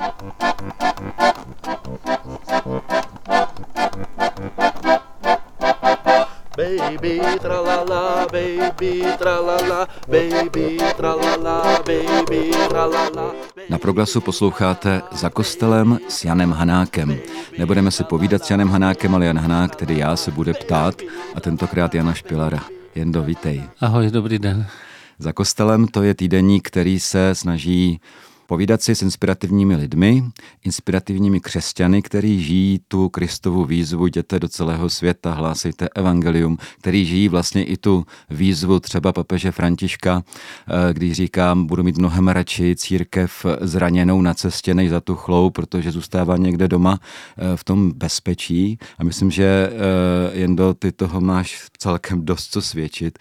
Baby tralala, baby tralala, baby tralala, baby tralala. Na proglasu posloucháte Za kostelem s Janem Hanákem. Nebudeme si povídat s Janem Hanákem, ale Jan Hanák, který já, se bude ptát a tentokrát Jana Špilara. Jendo, vítej. Ahoj, dobrý den. Za kostelem to je týdeník, který se snaží povídat si s inspirativními lidmi, inspirativními křesťany, kteří žijí tu Kristovu výzvu jděte do celého světa, hlásejte evangelium, který žijí vlastně i tu výzvu třeba papeže Františka, eh, když říkám, budu mít mnohem radši církev zraněnou na cestě než za tu chlou, protože zůstává někde doma eh, v tom bezpečí. A myslím, že eh, jen do ty toho máš celkem dost co svědčit,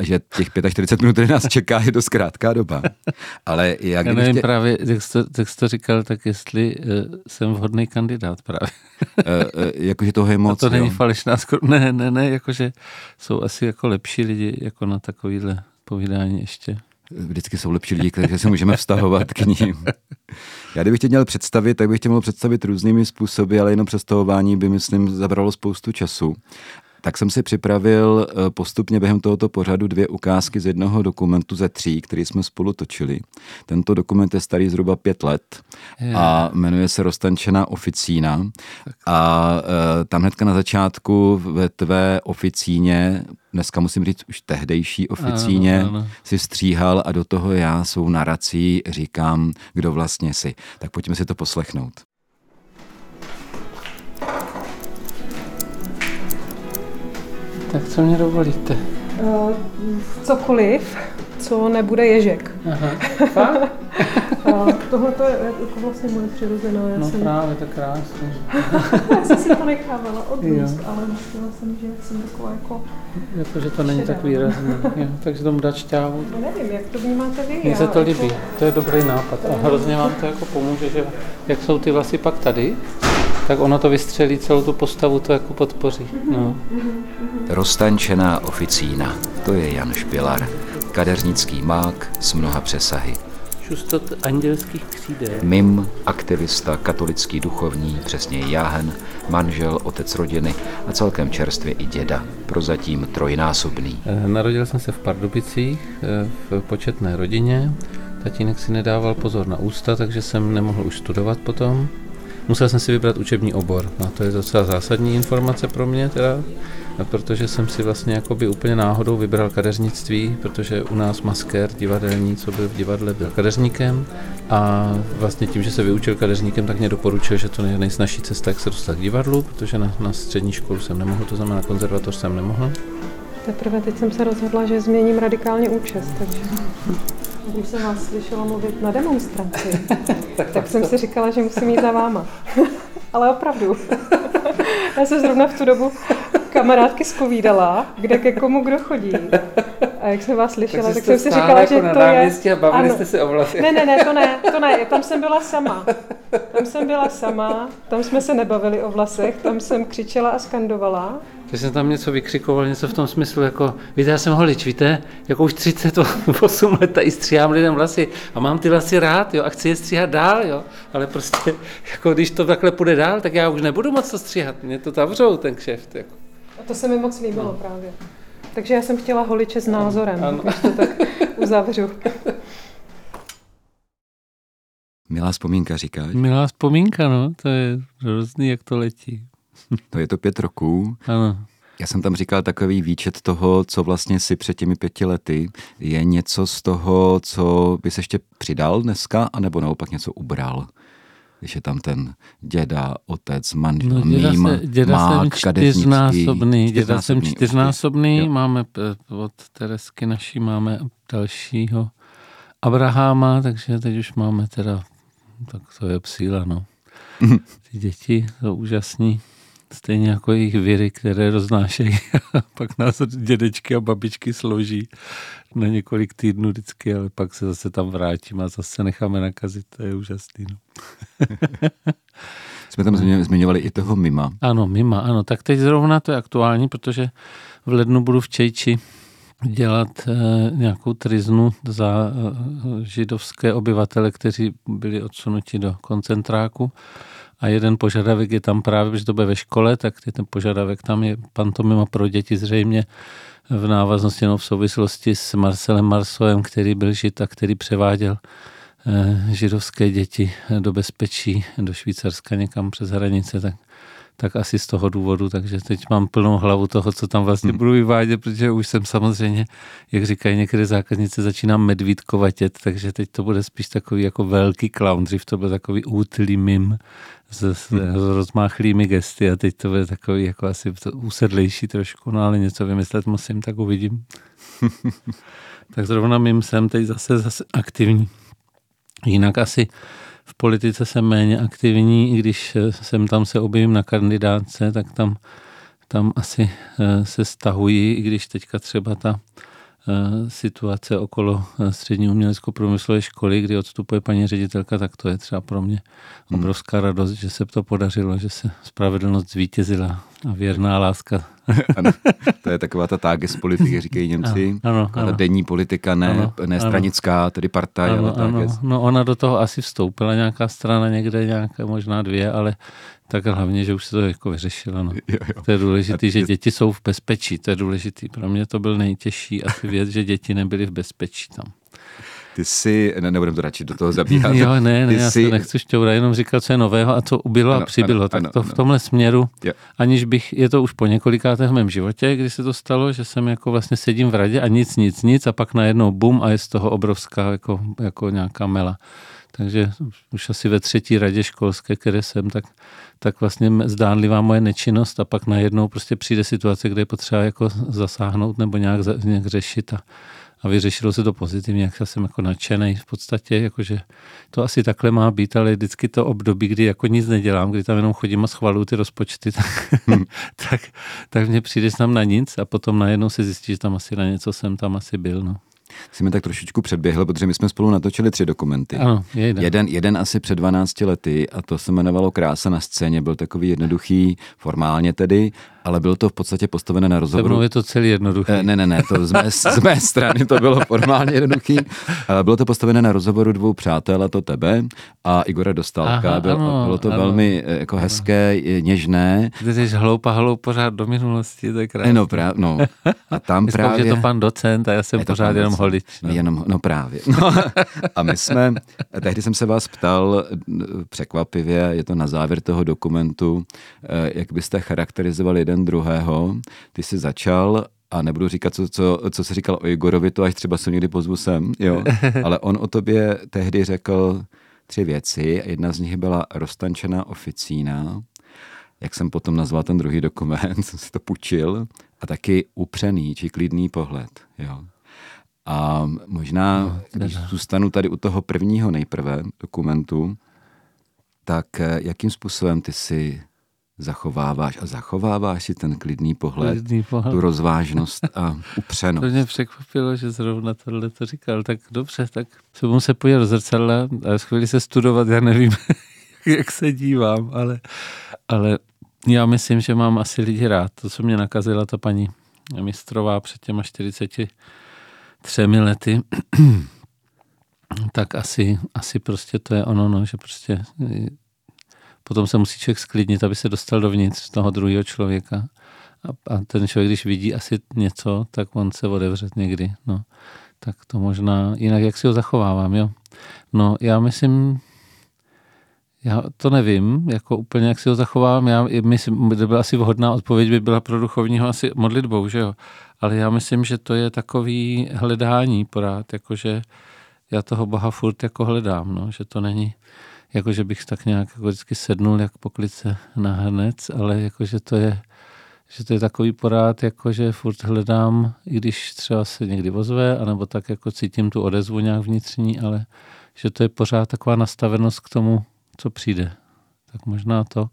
že těch 45 minut, které nás čeká, je dost krátká doba. Ale jak Já nevím, právě, jak jsi, to, jak jsi to říkal, tak jestli uh, jsem vhodný kandidát právě. uh, uh, jakože toho je moc, A to není jo? falešná skoro. Ne, ne, ne, jakože jsou asi jako lepší lidi jako na takovýhle povídání ještě. Vždycky jsou lepší lidi, kteří se můžeme vztahovat k ním. Já kdybych tě měl představit, tak bych tě mohl představit různými způsoby, ale jenom představování by, myslím, zabralo spoustu času. Tak jsem si připravil eh, postupně během tohoto pořadu dvě ukázky z jednoho dokumentu ze tří, který jsme spolu točili. Tento dokument je starý zhruba pět let a jmenuje se Roztančená oficína. A e, tam hnedka na začátku ve tvé oficíně, dneska musím říct už tehdejší oficíně, Ano, ano. si stříhal a do toho já svou narací říkám, kdo vlastně si. Tak pojďme si to poslechnout. Tak co mě dovolíte? Uh, cokoliv, co nebude ježek. Aha, tohle to je jako vlastně moje přirozená. Já, No jsem, právě, to krásné. já jsem si to nechávala odrůst, Jo. ale myslela jsem, že jsem taková jako... Jako, že to není Šedá. tak výrazné. Jo, takže tomu dát šťávu. No nevím, jak to vnímáte vy. Mně já se to jako- líbí, to je dobrý nápad a hrozně vám to jako pomůže, že jak jsou ty vlasy pak tady, tak ono to vystřelí celou tu postavu, to jako podpoří. No. Roztančená oficína, to je Jan Špilar, kadeřnický mák s mnoha přesahy. Šustot andělských křídel. Mim, aktivista, katolický duchovní, přesně jáhen, manžel, otec rodiny a celkem čerstvě i děda, prozatím trojnásobný. Eh, Narodil jsem se v Pardubicích eh, v početné rodině. Tatínek si nedával pozor na ústa, takže jsem nemohl už studovat potom. Musel jsem si vybrat učební obor. A to je docela zásadní informace pro mě teda, protože jsem si vlastně jakoby úplně náhodou vybral kadeřnictví, protože u nás maskér divadelní, co byl v divadle, byl kadeřníkem a vlastně tím, že se vyučil kadeřníkem, tak mě doporučil, že to je nejsnažší cesta, jak se dostat k divadlu, protože na, na střední školu jsem nemohl, to znamená na konzervatoř jsem nemohl. Teprve teď jsem se rozhodla, že změním radikálně účest, takže... Když jsem vás slyšela mluvit na demonstraci, tak jsem si říkala, že musím jít za váma. Ale opravdu. Já jsem zrovna v tu dobu kamarádky zpovídala, kde ke komu kdo chodí. A jak jsem vás slyšela, tak, jsem si říkala, že to je... a bavili Ano. jste se o vlasech. Ne, ne, ne, to ne, to ne, tam jsem byla sama. Tam jsem byla sama, tam jsme se nebavili o vlasech, tam jsem křičela a skandovala. Takže jsem tam něco vykřikoval, něco v tom smyslu, jako, víte, já jsem holič, víte, jako už 38 let tady stříhám lidem vlasy a mám ty vlasy rád, jo, a chci je stříhat dál, jo, ale prostě, jako když to takhle půjde dál, tak já už nebudu moc to stříhat, mě to zavřou, ten kšeft, jako. To se mi moc líbilo právě. Takže já jsem chtěla holiče s názorem, Ano. když to tak uzavřu. Milá vzpomínka, říkáš? Milá vzpomínka, no, to je hrozný, jak to letí. To je to pět roků. Ano. Já jsem tam říkal takový výčet toho, co vlastně si před těmi pěti lety. Je něco z toho, co bys ještě přidal dneska, anebo naopak něco ubral? Když je tam ten děda, otec, manžel, No, děda, mým, se, děda jsem mák, kadeřnický. čtyřnásobný, děda jsem Čtyřnásobný. Jo. máme od Teresky naší máme dalšího Abraháma, takže teď už máme teda, tak to je psíla, no. Ty děti jsou úžasní, stejně jako jejich viry, které roznášejí. pak nás dědečky a babičky složí na několik týdnů vždycky, ale pak se zase tam vrátíme a zase necháme nakazit, to je úžasný. No. Jsme tam zmiňo- zmiňovali i toho Mima. Ano, Mima, ano. Tak teď zrovna to je aktuální, protože v lednu budu v Čejči dělat eh, nějakou triznu za eh, židovské obyvatele, kteří byli odsunuti do koncentráku. A jeden požadavek je tam právě, že to bude ve škole, tak ten požadavek tam je pantomima pro děti zřejmě v návaznosti no v souvislosti s Marcelem Marsoem, který byl žid a který převáděl eh, židovské děti do bezpečí, do Švýcarska někam přes hranice, tak tak asi z toho důvodu, takže teď mám plnou hlavu toho, co tam vlastně hmm. budu vyvádět, protože už jsem samozřejmě, jak říkají některé zákaznice, začínám medvídkovatět, takže teď to bude spíš takový jako velký clown, dřív to byl takový útlý mim s, s, s rozmáchlými gesty a teď to bude takový jako asi úsedlejší trošku, no ale něco vymyslet musím, tak uvidím. tak zrovna mim jsem teď zase, zase aktivní. Jinak asi v politice jsem méně aktivní, i když jsem tam se objevím na kandidáce, tak tam, tam asi eh, se stahují, i když teďka třeba ta Eh, situace okolo eh, střední umělecko-průmyslové školy, kdy odstupuje paní ředitelka, tak to je třeba pro mě hmm. obrovská radost, že se to podařilo, že se spravedlnost zvítězila a věrná láska. ano, to je taková ta táges politiky, říkají Němci. Ano, ano, ta denní politika, ne, ano, ne stranická, ano, tedy partaj, ano, ale ano. No ona do toho asi vstoupila nějaká strana někde, nějaké možná dvě, ale tak hlavně, že už se to jako vyřešilo. No. Jo, jo. To je důležité, že děti jsou v bezpečí. To je důležité. Pro mě to byl nejtěžší asi věc, že děti nebyly v bezpečí tam. Ty jsi, ne, nebudem to radši do toho zabíhat. Jo, ne, ne, já jsi... nechci šťourat, jenom říkat, co je nového a co ubylo ano, a přibylo. Ano, tak ano, to ano. v tomhle směru, jo. aniž bych, je to už po několikátech v mém životě, kdy se to stalo, že jsem jako vlastně sedím v radě a nic, nic, nic a pak najednou bum a je z toho obrovská jako, jako nějaká mela. Takže už asi ve třetí radě školské, které jsem, tak, tak vlastně zdánlivá moje nečinnost a pak najednou prostě přijde situace, kde je potřeba jako zasáhnout nebo nějak, nějak řešit a, a vyřešilo se to pozitivně, jak jsem jako nadšený v podstatě, jakože to asi takhle má být, ale vždycky to období, kdy jako nic nedělám, kdy tam jenom chodím a schvaluju ty rozpočty, tak, hmm. tak, tak mně přijdeš tam na nic a potom najednou se zjistí, že tam asi na něco jsem tam asi byl. No jsi mi tak trošičku předběhl, protože my jsme spolu natočili tři dokumenty. Ano, jeden. jeden. Jeden asi před 12 lety a to se jmenovalo Krása na scéně, byl takový jednoduchý, formálně tedy, ale bylo to v podstatě postavené na rozhovoru. je to celý jednoduchý. Eh, ne, ne, ne, to z mé, z mé strany to bylo formálně jednoduchý. Bylo to postavené na rozhovoru dvou přátel, a to tebe a Igora Dostalka. Aha, bylo, ano, bylo to ano, velmi eh, jako hezké, něžné. Ty jsi hloupa hloup pořád do minulosti, to je krásné. No, prá- no. A tam Myslím, právě... že to pan docent a já jsem pořád jenom holič. No. Jenom, no právě. No. A my jsme, tehdy jsem se vás ptal překvapivě, je to na závěr toho dokumentu, eh, jak byste charakterizovali jeden jeden druhého. Ty jsi začal a nebudu říkat, co, co, co se říkal o Igorovi, to až třeba se někdy pozvu sem, jo. Ale on o tobě tehdy řekl tři věci. Jedna z nich byla roztančená oficína, jak jsem potom nazval ten druhý dokument, jsem si to pučil, a taky upřený či klidný pohled, jo. A možná, no, když zůstanu tady u toho prvního nejprve dokumentu, tak eh, jakým způsobem ty si zachováváš a zachováváš si ten klidný pohled, klidný pohled. tu rozvážnost a upřenost. To mě překvapilo, že zrovna tohle to říkal. Tak dobře, tak se budu se podívat do zrcadla a chvíli se studovat, já nevím, jak se dívám, ale, ale já myslím, že mám asi lidi rád. To, co mě nakazila ta paní mistrová před těma 43 lety, tak asi, asi prostě to je ono, no, že prostě potom se musí člověk sklidnit, aby se dostal dovnitř toho druhého člověka. A, a ten člověk, když vidí asi něco, tak on se odevře někdy. No. Tak to možná, jinak jak si ho zachovávám, jo. No, já myslím, já to nevím, jako úplně jak si ho zachovávám. Já myslím, by byla asi vhodná odpověď by byla pro duchovního asi modlitbou, že jo. Ale já myslím, že to je takový hledání porád, jakože já toho Boha furt jako hledám, no, že to není, jako že bych tak nějak jako vždycky sednul jak poklice na hrnec, ale jakože to je, že to je takový porád, jako že furt hledám, i když třeba se někdy ozve, anebo tak jako cítím tu odezvu nějak vnitřní, ale že to je pořád taková nastavenost k tomu, co přijde. Tak možná to,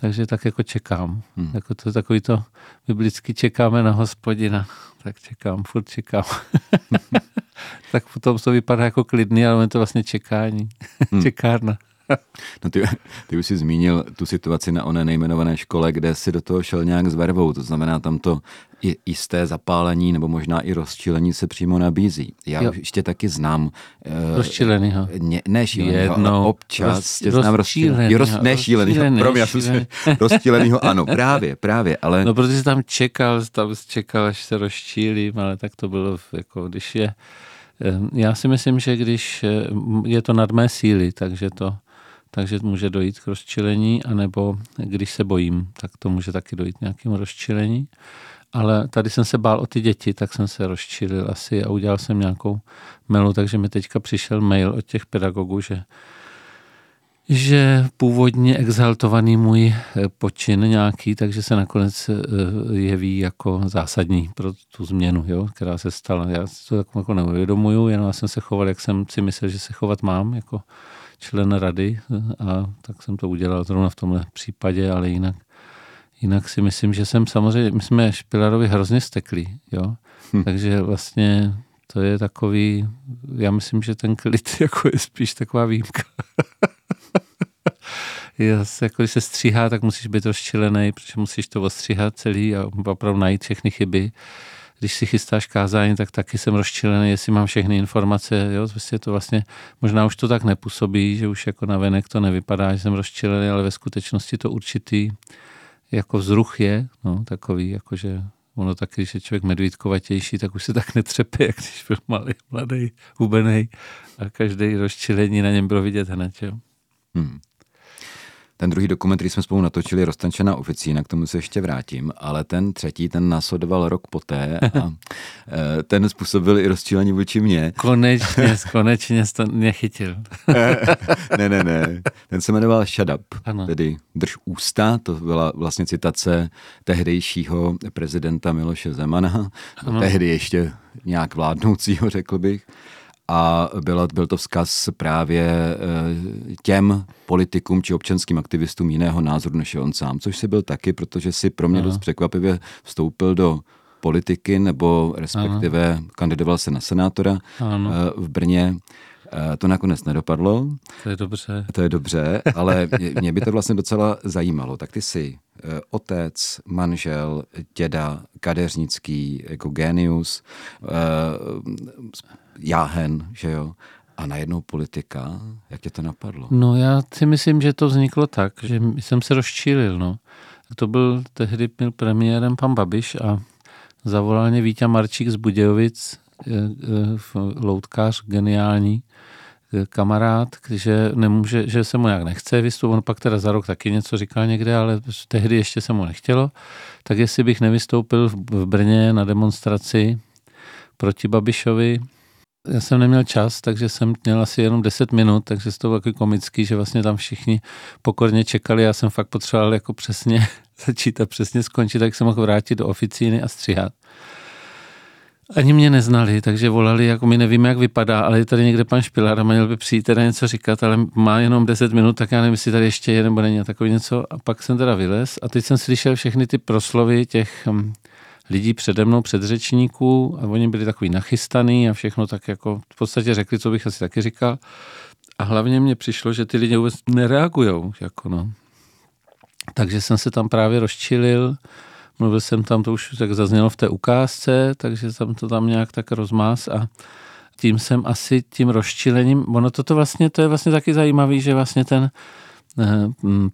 takže tak jako čekám. Hmm. Jako to je takový to, biblicky čekáme na hospodina, tak čekám, furt čekám. tak potom to vypadá jako klidný, ale je to vlastně čekání, hmm. čekárna. No ty, ty už jsi zmínil tu situaci na oné nejmenované škole, kde si do toho šel nějak s vervou, to znamená tam to i jisté zapálení nebo možná i rozčilení se přímo nabízí. Já jo. ještě taky znám. Uh, rozčilenýho. Ne, ne šílenýho, Jednou, občas roz, tě znám rozčilenýho. Roz, ne šílenýho, pro mě rozčilenýho, ano, právě, právě, ale... No protože tam čekal, tam čekal, až se rozčílím, ale tak to bylo, jako když je... Eh, já si myslím, že když eh, je to nad mé síly, takže to takže může dojít k rozčilení, anebo když se bojím, tak to může taky dojít k nějakému rozčilení. Ale tady jsem se bál o ty děti, tak jsem se rozčilil asi a udělal jsem nějakou melu, takže mi teďka přišel mail od těch pedagogů, že že původně exaltovaný můj eh, počin nějaký, takže se nakonec eh, jeví jako zásadní pro tu změnu, jo, která se stala. Já si to tak jako neuvědomuju, jenom já jsem se choval, jak jsem si myslel, že se chovat mám, jako člen rady eh, a tak jsem to udělal zrovna v tomhle případě, ale jinak Jinak si myslím, že jsem samozřejmě, my jsme Špilarovi hrozně steklí, jo. Hm. Takže vlastně to je takový, já myslím, že ten klid jako je spíš taková výjimka. Jako když se stříhá, tak musíš být rozčilený, protože musíš to ostříhat celý a opravdu najít všechny chyby. Když si chystáš kázání, tak taky jsem rozčilený, jestli mám všechny informace. Jo? Vlastně to vlastně, možná už to tak nepůsobí, že už jako na venek to nevypadá, že jsem rozčilený, ale ve skutečnosti to určitý jako vzruch je, no, takový, jakože ono taky, když je člověk medvídkovatější, tak už se tak netřepe, jak když byl malý, mladý, hubený a každý rozčilení na něm bylo vidět hned, jo. Hmm. Ten druhý dokument, který jsme spolu natočili, Roztančená oficína, k tomu se ještě vrátím, ale ten třetí, ten následoval rok poté a e, ten způsobil i rozčílení vůči mně. Konečně, konečně to nechytil. ne, ne, ne. Ten se jmenoval Shut Up, ano. tedy Drž ústa, to byla vlastně citace tehdejšího prezidenta Miloše Zemana, ano. tehdy ještě nějak vládnoucího, řekl bych a byl, byl to vzkaz právě eh, těm politikům či občanským aktivistům jiného názoru než je on sám, což si byl taky, protože si pro mě Aha. dost překvapivě vstoupil do politiky, nebo respektive Aha. kandidoval se na senátora ano. Eh, v Brně. Eh, to nakonec nedopadlo. To je dobře. To je dobře, ale mě by to vlastně docela zajímalo. Tak ty jsi otec, manžel, děda, kadeřnický, jako genius, jáhen, že jo, a najednou politika, jak tě to napadlo? No já si myslím, že to vzniklo tak, že jsem se rozčílil, no. To byl, tehdy byl premiérem pan Babiš a zavolal mě Vítě Marčík z Budějovic, eh, eh, loutkář geniální, eh, kamarád, že, nemůže, že se mu nějak nechce vystupovat, on pak teda za rok taky něco říkal někde, ale tehdy ještě se mu nechtělo, tak jestli bych nevystoupil v Brně na demonstraci proti Babišovi, já jsem neměl čas, takže jsem měl asi jenom 10 minut, takže to bylo komický, že vlastně tam všichni pokorně čekali. Já jsem fakt potřeboval jako přesně začít a přesně skončit, tak jsem mohl vrátit do oficíny a stříhat. Ani mě neznali, takže volali, jako my nevíme, jak vypadá, ale je tady někde pan Špilar a měl by přijít teda něco říkat, ale má jenom 10 minut, tak já nevím, jestli tady ještě je nebo není a takový něco. A pak jsem teda vylez a teď jsem slyšel všechny ty proslovy těch hm, lidí přede mnou, předřečníků a oni byli takový nachystaný a všechno tak jako v podstatě řekli, co bych asi taky říkal. A hlavně mně přišlo, že ty lidi vůbec nereagují. Jako no. Takže jsem se tam právě rozčilil, mluvil jsem tam, to už tak zaznělo v té ukázce, takže jsem to tam nějak tak rozmás a tím jsem asi tím rozčilením, ono toto vlastně, to je vlastně taky zajímavý, že vlastně ten eh,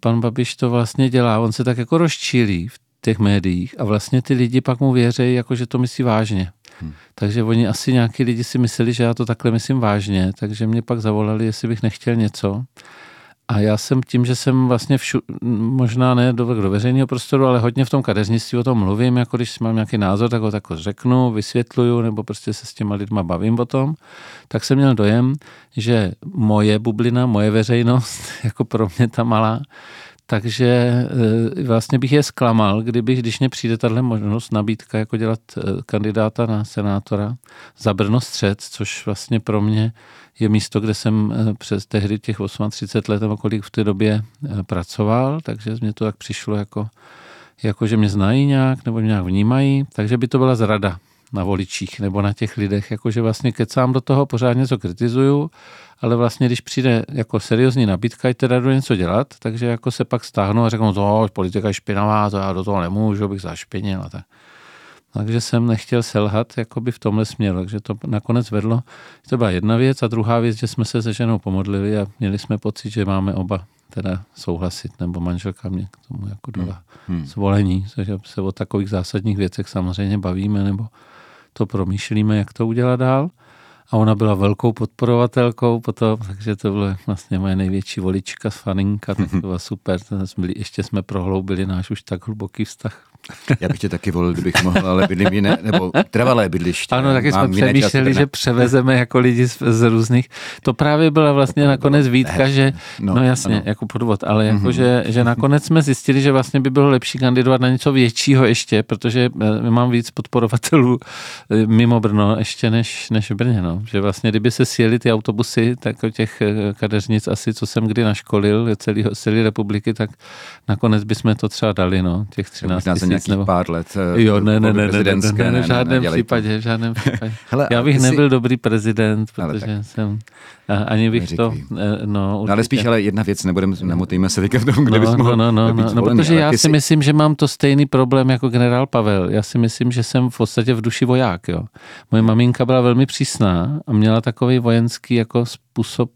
pan Babiš to vlastně dělá, on se tak jako rozčílí v těch médiích a vlastně ty lidi pak mu věří, jako že to myslí vážně. Hmm. Takže oni asi nějaký lidi si mysleli, že já to takhle myslím vážně, takže mě pak zavolali, jestli bych nechtěl něco. A já jsem tím, že jsem vlastně všu, možná ne do, do veřejného prostoru, ale hodně v tom kadeřnictví o tom mluvím, jako když mám nějaký názor, tak ho tak řeknu, vysvětluju, nebo prostě se s těma lidma bavím o tom, tak jsem měl dojem, že moje bublina, moje veřejnost, jako pro mě ta malá, takže eh, vlastně bych je zklamal, kdybych, když mě přijde tahle možnost, nabídka jako dělat eh, kandidáta na senátora za Brno střed, což vlastně pro mě je místo, kde jsem eh, přes tehdy těch 38 let nebo kolik v té době pracoval, takže mě to tak přišlo jako, jako že mě znají nějak nebo mě nějak vnímají, takže by to byla zrada. Na voličích nebo na těch lidech, jakože vlastně kecám do toho, pořád něco kritizuju, ale vlastně když přijde jako seriózní nabídka, i teda jdu něco dělat, takže jako se pak stáhnu a řeknu, to politika je špinavá, to já do toho nemůžu, bych zašpinil a tak. Takže jsem nechtěl selhat jakoby v tomhle směru, takže to nakonec vedlo. To byla jedna věc a druhá věc, že jsme se se ženou pomodlili a měli jsme pocit, že máme oba teda souhlasit, nebo manželka mě k tomu jako dala hmm. hmm. zvolení, takže se o takových zásadních věcech samozřejmě bavíme, nebo to promýšlíme, jak to udělat dál. A ona byla velkou podporovatelkou potom, takže to byla vlastně moje největší volička, faninka, tak to bylo super. Ještě jsme prohloubili náš už tak hluboký vztah. Já bych tě taky volil, kdybych mohl, ale bydlím jiné, nebo trvalé bydliště. Ano, taky jsme přemýšleli, že převezeme jako lidi z, z různých. To právě byla vlastně nakonec výtka, že, no, no jasně, ano. jako podvod, ale jako, mm-hmm. že, že nakonec jsme zjistili, že vlastně by bylo lepší kandidovat na něco většího ještě, protože eh, mám víc podporovatelů eh, mimo Brno ještě než, než v Brně, no. Že vlastně, kdyby se sjeli ty autobusy, tak těch eh, kadeřnic asi, co jsem kdy naškolil, celý, celý republiky, tak nakonec bychom to třeba dali, no, těch 13 nějakých nebo... pár let eh, jo, ne, ne, ne, ne, ne, ne, ne, v žádném případě, v žádném případě. Hele, Já bych nebyl jsi... dobrý prezident, protože tak... jsem, ani bych Neříkej. to, eh, no, určitě. no ale spíš ale jedna věc, nebudeme, nemotejme se teďka v tom, kde no, bys mohl no, no, no, no, no, protože já si jsi... myslím, že mám to stejný problém jako generál Pavel. Já si myslím, že jsem v podstatě v duši voják, jo. Moje maminka byla velmi přísná a měla takový vojenský jako způsob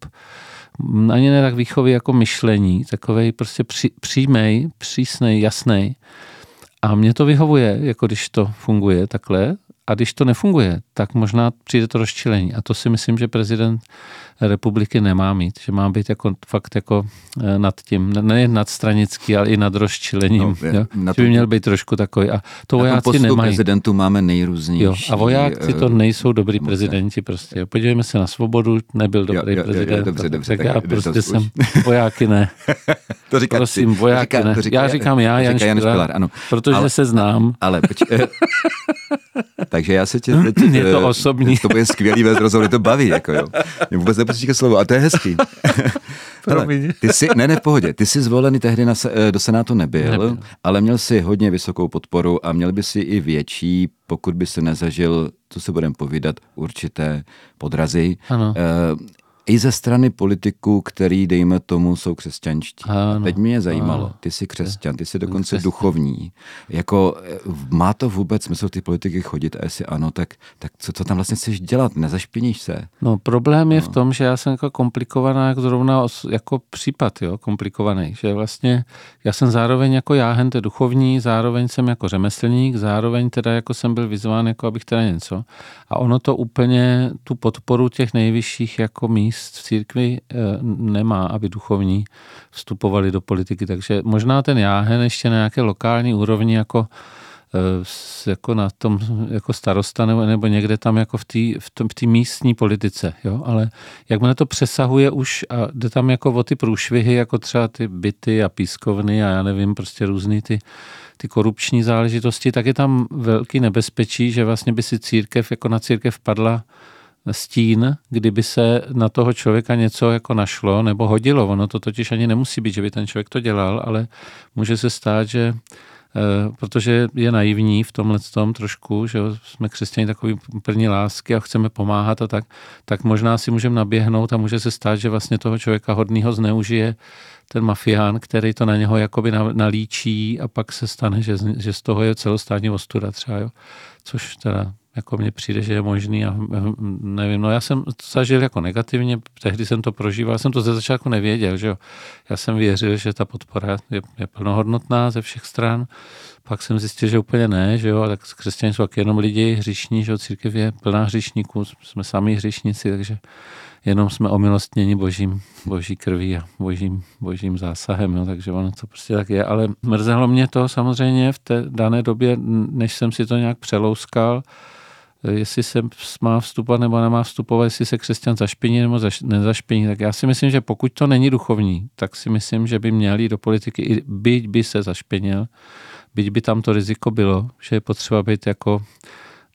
ani ne tak výchovy jako myšlení, takový prostě při, přímej, přísnej, jasný. A mně to vyhovuje, jako když to funguje takhle. A když to nefunguje, tak možná přijde to rozčilení. A to si myslím, že prezident republiky nemá mít, že má být jako fakt jako eh, nad tím, ne nadstranický, ale i nad rozčilením. No, jo? Na že by měl být trošku takový. A to vojáci nemají. prezidentů máme nejrůznější. Jo, a vojáci to eh, nejsou dobrý emoce. prezidenti prostě. Jo. Podívejme se na svobodu, nebyl dobrý jo, jo, prezident. Jo, dobře, dobře, tak, tak já prostě jsem vojáky ne. to říká Prosím, ty. vojáky říká, ne. To říká, já říkám já, Jan, Jan Špilar, ano. Protože ale, se znám. Ale počkej. Takže já se tě teď... Je to eh, osobní. To bude skvělý vést rozhovor, to baví, jako jo. Mě vůbec nepustí slovo, a to je hezký. Hele, ty jsi, ne, ne, v pohodě, ty jsi zvolený tehdy na, eh, do Senátu nebyl, nebyl, ale měl si hodně vysokou podporu a měl by si i větší, pokud by se nezažil, co se budeme povídat, určité podrazy. Ano. I ze strany politiků, který, dejme tomu, jsou křesťanští. Ano, teď mě zajímalo, ano. ty jsi křesťan, ty jsi dokonce křesťan. duchovní. Jako, má to vůbec smysl ty politiky chodit a jestli ano, tak, tak co, co tam vlastně chceš dělat? Nezašpiníš se? No problém je no. v tom, že já jsem jako komplikovaná jak zrovna jako případ, jo, komplikovaný. Že vlastně já jsem zároveň jako jáhen, to duchovní, zároveň jsem jako řemeslník, zároveň teda jako jsem byl vyzván, jako abych teda něco. A ono to úplně tu podporu těch nejvyšších jako míst míst v církvi eh, nemá, aby duchovní vstupovali do politiky. Takže možná ten jáhen ještě na nějaké lokální úrovni jako eh, jako na tom jako starosta nebo, nebo někde tam jako v té v tom, v místní politice, jo? ale jakmile to přesahuje už a jde tam jako o ty průšvihy, jako třeba ty byty a pískovny a já nevím, prostě různý ty, ty korupční záležitosti, tak je tam velký nebezpečí, že vlastně by si církev jako na církev padla stín, kdyby se na toho člověka něco jako našlo nebo hodilo. Ono to totiž ani nemusí být, že by ten člověk to dělal, ale může se stát, že eh, protože je naivní v tomhle tom trošku, že jsme křesťané takový první lásky a chceme pomáhat a tak, tak možná si můžeme naběhnout a může se stát, že vlastně toho člověka hodného zneužije ten mafián, který to na něho jakoby nalíčí a pak se stane, že, že z toho je celostátní ostuda třeba, jo. což teda jako mně přijde, že je možný a nevím, no já jsem to zažil jako negativně, tehdy jsem to prožíval, jsem to ze začátku nevěděl, že jo. Já jsem věřil, že ta podpora je, je plnohodnotná ze všech stran, pak jsem zjistil, že úplně ne, že jo, tak křesťané jsou taky jenom lidi hříšní, že jo, církev je plná hříšníků, jsme sami hříšníci, takže jenom jsme omilostněni božím, boží krví a božím, božím zásahem, jo, takže ono to prostě tak je, ale mrzelo mě to samozřejmě v té dané době, než jsem si to nějak přelouskal, jestli se má vstupovat nebo nemá vstupovat, jestli se křesťan zašpiní nebo zaš, nezašpiní, tak já si myslím, že pokud to není duchovní, tak si myslím, že by měl jít do politiky, i byť by se zašpinil, byť by tam to riziko bylo, že je potřeba být jako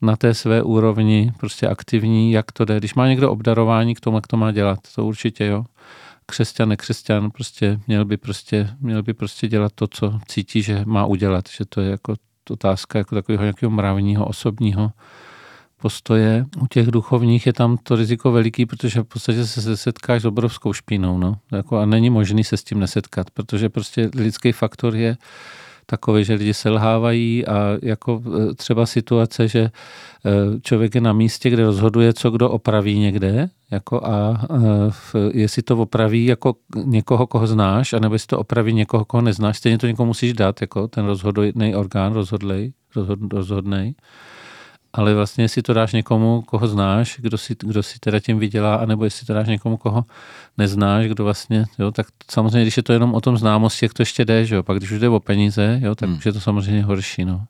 na té své úrovni prostě aktivní, jak to jde. Když má někdo obdarování k tomu, jak to má dělat, to určitě jo. Křesťan, nekřesťan, prostě měl by prostě, měl by prostě dělat to, co cítí, že má udělat, že to je jako otázka jako takového nějakého mravního, osobního postoje. U těch duchovních je tam to riziko veliký, protože v podstatě se setkáš s obrovskou špínou. No. Jako a není možný se s tím nesetkat, protože prostě lidský faktor je takový, že lidi selhávají a jako e, třeba situace, že e, člověk je na místě, kde rozhoduje, co kdo opraví někde jako a e, jestli to opraví jako někoho, koho znáš, anebo jestli to opraví někoho, koho neznáš, stejně to někomu musíš dát, jako ten rozhodný orgán, rozhodlej, rozhod, rozhodnej ale vlastně jestli to dáš někomu, koho znáš, kdo si, kdo si teda tím vydělá, anebo jestli to dáš někomu, koho neznáš, kdo vlastně, jo, tak samozřejmě, když je to jenom o tom známosti, jak to ještě jde, že jo, pak když už jde o peníze, jo, tak hmm. už je to samozřejmě horší, no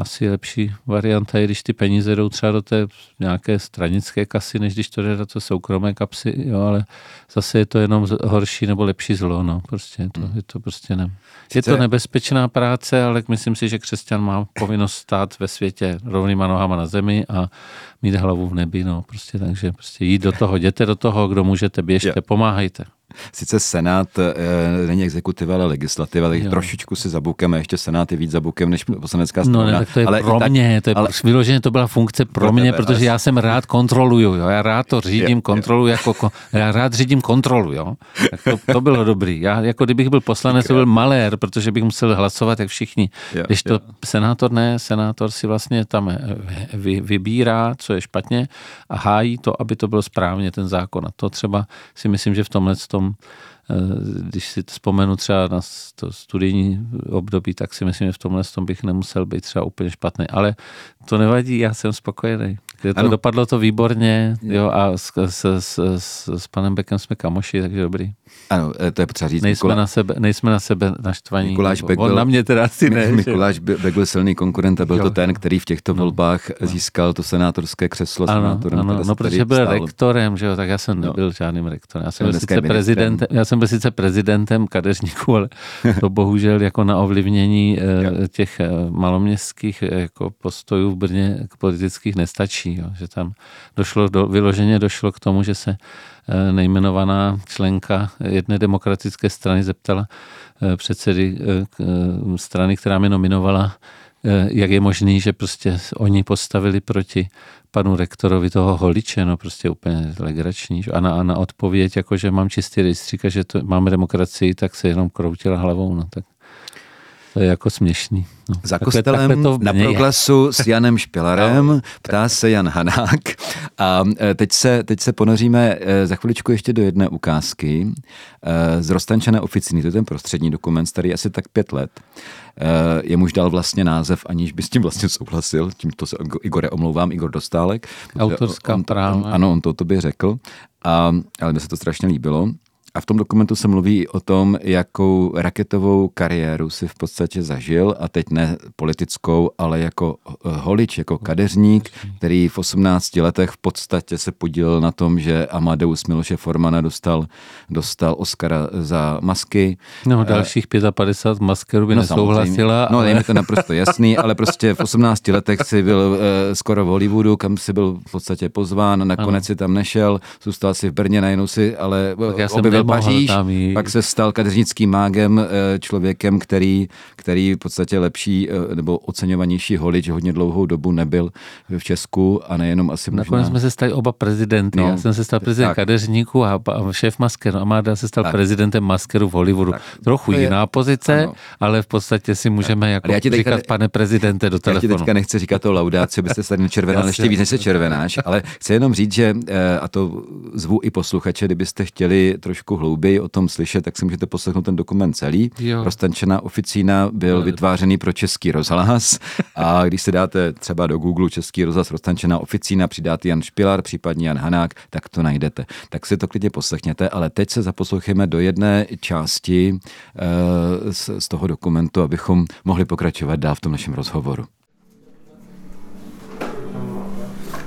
asi lepší varianta je, když ty peníze jdou třeba do té nějaké stranické kasy, než když to jde do té soukromé kapsy, jo, ale zase je to jenom horší nebo lepší zlo, no, prostě je to, hmm. je to prostě ne. Je to nebezpečná práce, ale myslím si, že křesťan má povinnost stát ve světě rovnýma nohama na zemi a mít hlavu v nebi, no, prostě takže prostě jít do toho, jděte do toho, kdo můžete, běžte, pomáhajte. Sice Senát e, není exekutiva, ale legislativa, tak trošičku si zabukeme, ještě Senát je víc zabukem než poslanecká strana. No ne, tak to je ale pro tak, mě, to je ale, vyloženě to byla funkce pro, pro mě, tebe, protože ale... já jsem rád kontroluju, jo, já rád to řídím, jo, kontroluju, jo. jako, já rád řídím kontrolu, jo. Tak to, to bylo dobrý. Já jako kdybych byl poslanec, to byl malér, protože bych musel hlasovat jak všichni. Jo, Když to jo. senátor ne, senátor si vlastně tam eh, vy, vybírá, co je špatně a hájí to, aby to bylo správně ten zákon. A to třeba si myslím, že v tomhle tom eh, když si vzpomenu třeba na to studijní období, tak si myslím, že v tomhle tom bych nemusel být třeba úplně špatný. Ale to nevadí, já jsem spokojený. To dopadlo to výborně jo, a s, s, s, s, s panem Bekem jsme kamoši, takže dobrý. Ano, eh, to je potřeba říct. Nejsme, Mikula... na, sebe, nejsme na sebe naštvaní. Mikuláš Beck byl, na mě teda asi ne. Mikuláš Beck byl silný konkurent a byl jo. to ten, který v těchto no, volbách no. získal to senátorské křeslo. Ano, ano, no, protože byl stál. rektorem, že jo, tak já jsem no. nebyl no. žádným rektorem. Já jsem, byl sice prezidentem, já jsem byl sice prezidentem kadeřníků, ale to bohužel jako na ovlivnění eh, těch eh, maloměstských jako postojů v Brně politických nestačí. Jo, že tam došlo, do, vyloženě došlo k tomu, že se Eh, nejmenovaná členka jedné demokratické strany zeptala eh, předsedy eh, strany, která mě nominovala, jak je možný, že prostě oni postavili proti panu rektorovi toho holiče, no prostě úplně legrační. A na, a na odpověď, jako že mám čistý rejstřík a že to, máme demokracii, tak se jenom kroutila hlavou. No, tak to je jako směšný. No. Za takhle, kostelem takhle to na proglasu s Janem Špilarem ptá se Jan Hanák. A e, teď se, teď se ponoříme e, za chviličku ještě do jedné ukázky e, z roztančené oficiny. To je ten prostřední dokument, starý asi tak pět let. Jemuž dal vlastně název, aniž by s tím vlastně souhlasil. Tímto se Igore omlouvám, Igor Dostálek. Autorská práva. Ano, on to tobě řekl. A, ale mi se to strašně líbilo. A v tom dokumentu se mluví o tom, jakou raketovou kariéru si v podstatě zažil a teď ne politickou, ale jako eh, holič, jako kadeřník, který v 18 letech v podstatě se podílel na tom, že Amadeus Miloše Formana dostal, dostal Oscara za masky. No, dalších 55 maskerů by no, nesouhlasila. No, ale... je mi to naprosto jasný, ale prostě v 18 letech si byl uh, skoro v Hollywoodu, kam si byl v podstatě pozván, nakonec ano. si tam nešel, zůstal si v Brně, najednou si ale objevil byl Paříž, pak se stal kadeřnickým mágem, eh, člověkem, který, který v podstatě lepší eh, nebo oceňovanější holič hodně dlouhou dobu nebyl v Česku a nejenom asi možná... Nakonec jsme se stali oba prezidenty. No, Já jsem se stal prezident kadeřníků a šéf Masker. Amáda se stal tak. prezidentem Maskeru v Hollywoodu. Tak. Trochu je, jiná pozice, ano. ale v podstatě si můžeme tak. jako já ti teďka, říkat, pane prezidente, do telefonu. Já ti teďka nechci říkat to laudáci, byste se tady červenal ještě víc, než se červenáš, ale chci jenom říct, že, eh, a to zvu i posluchače, kdybyste chtěli trošku trošku hlouběji o tom slyšet, tak si můžete poslechnout ten dokument celý. Jo. Roztančená oficína byl jo. vytvářený pro Český rozhlas a když se dáte třeba do Google Český rozhlas Roztančená oficína, přidáte Jan Špilar, případně Jan Hanák, tak to najdete. Tak si to klidně poslechněte, ale teď se zaposloucháme do jedné části uh, z, z toho dokumentu, abychom mohli pokračovat dál v tom našem rozhovoru.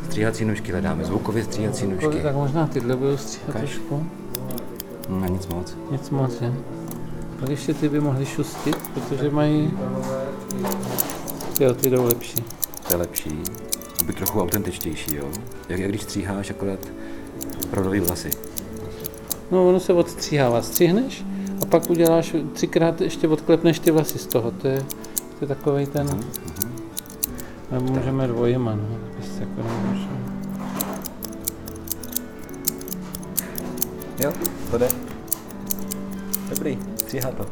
Stříhací nůžky hledáme, zvukově stříhací nůžky. Tak možná tyhle budou stříhat trošku. No, nic moc. Nic moc, že? Pak ještě ty by mohly šustit, protože mají... Jo, ty jdou lepší. To je lepší. By trochu autentičtější, jo? Jak, jak když stříháš akorát opravdový vlasy. No, ono se odstříhává. Stříhneš a pak uděláš třikrát ještě odklepneš ty vlasy z toho. To je, to je takový ten... Uh-huh. Můžeme dvojima, no. Jako nemůžu. Jo, to jde. Dobrý, stříhá to.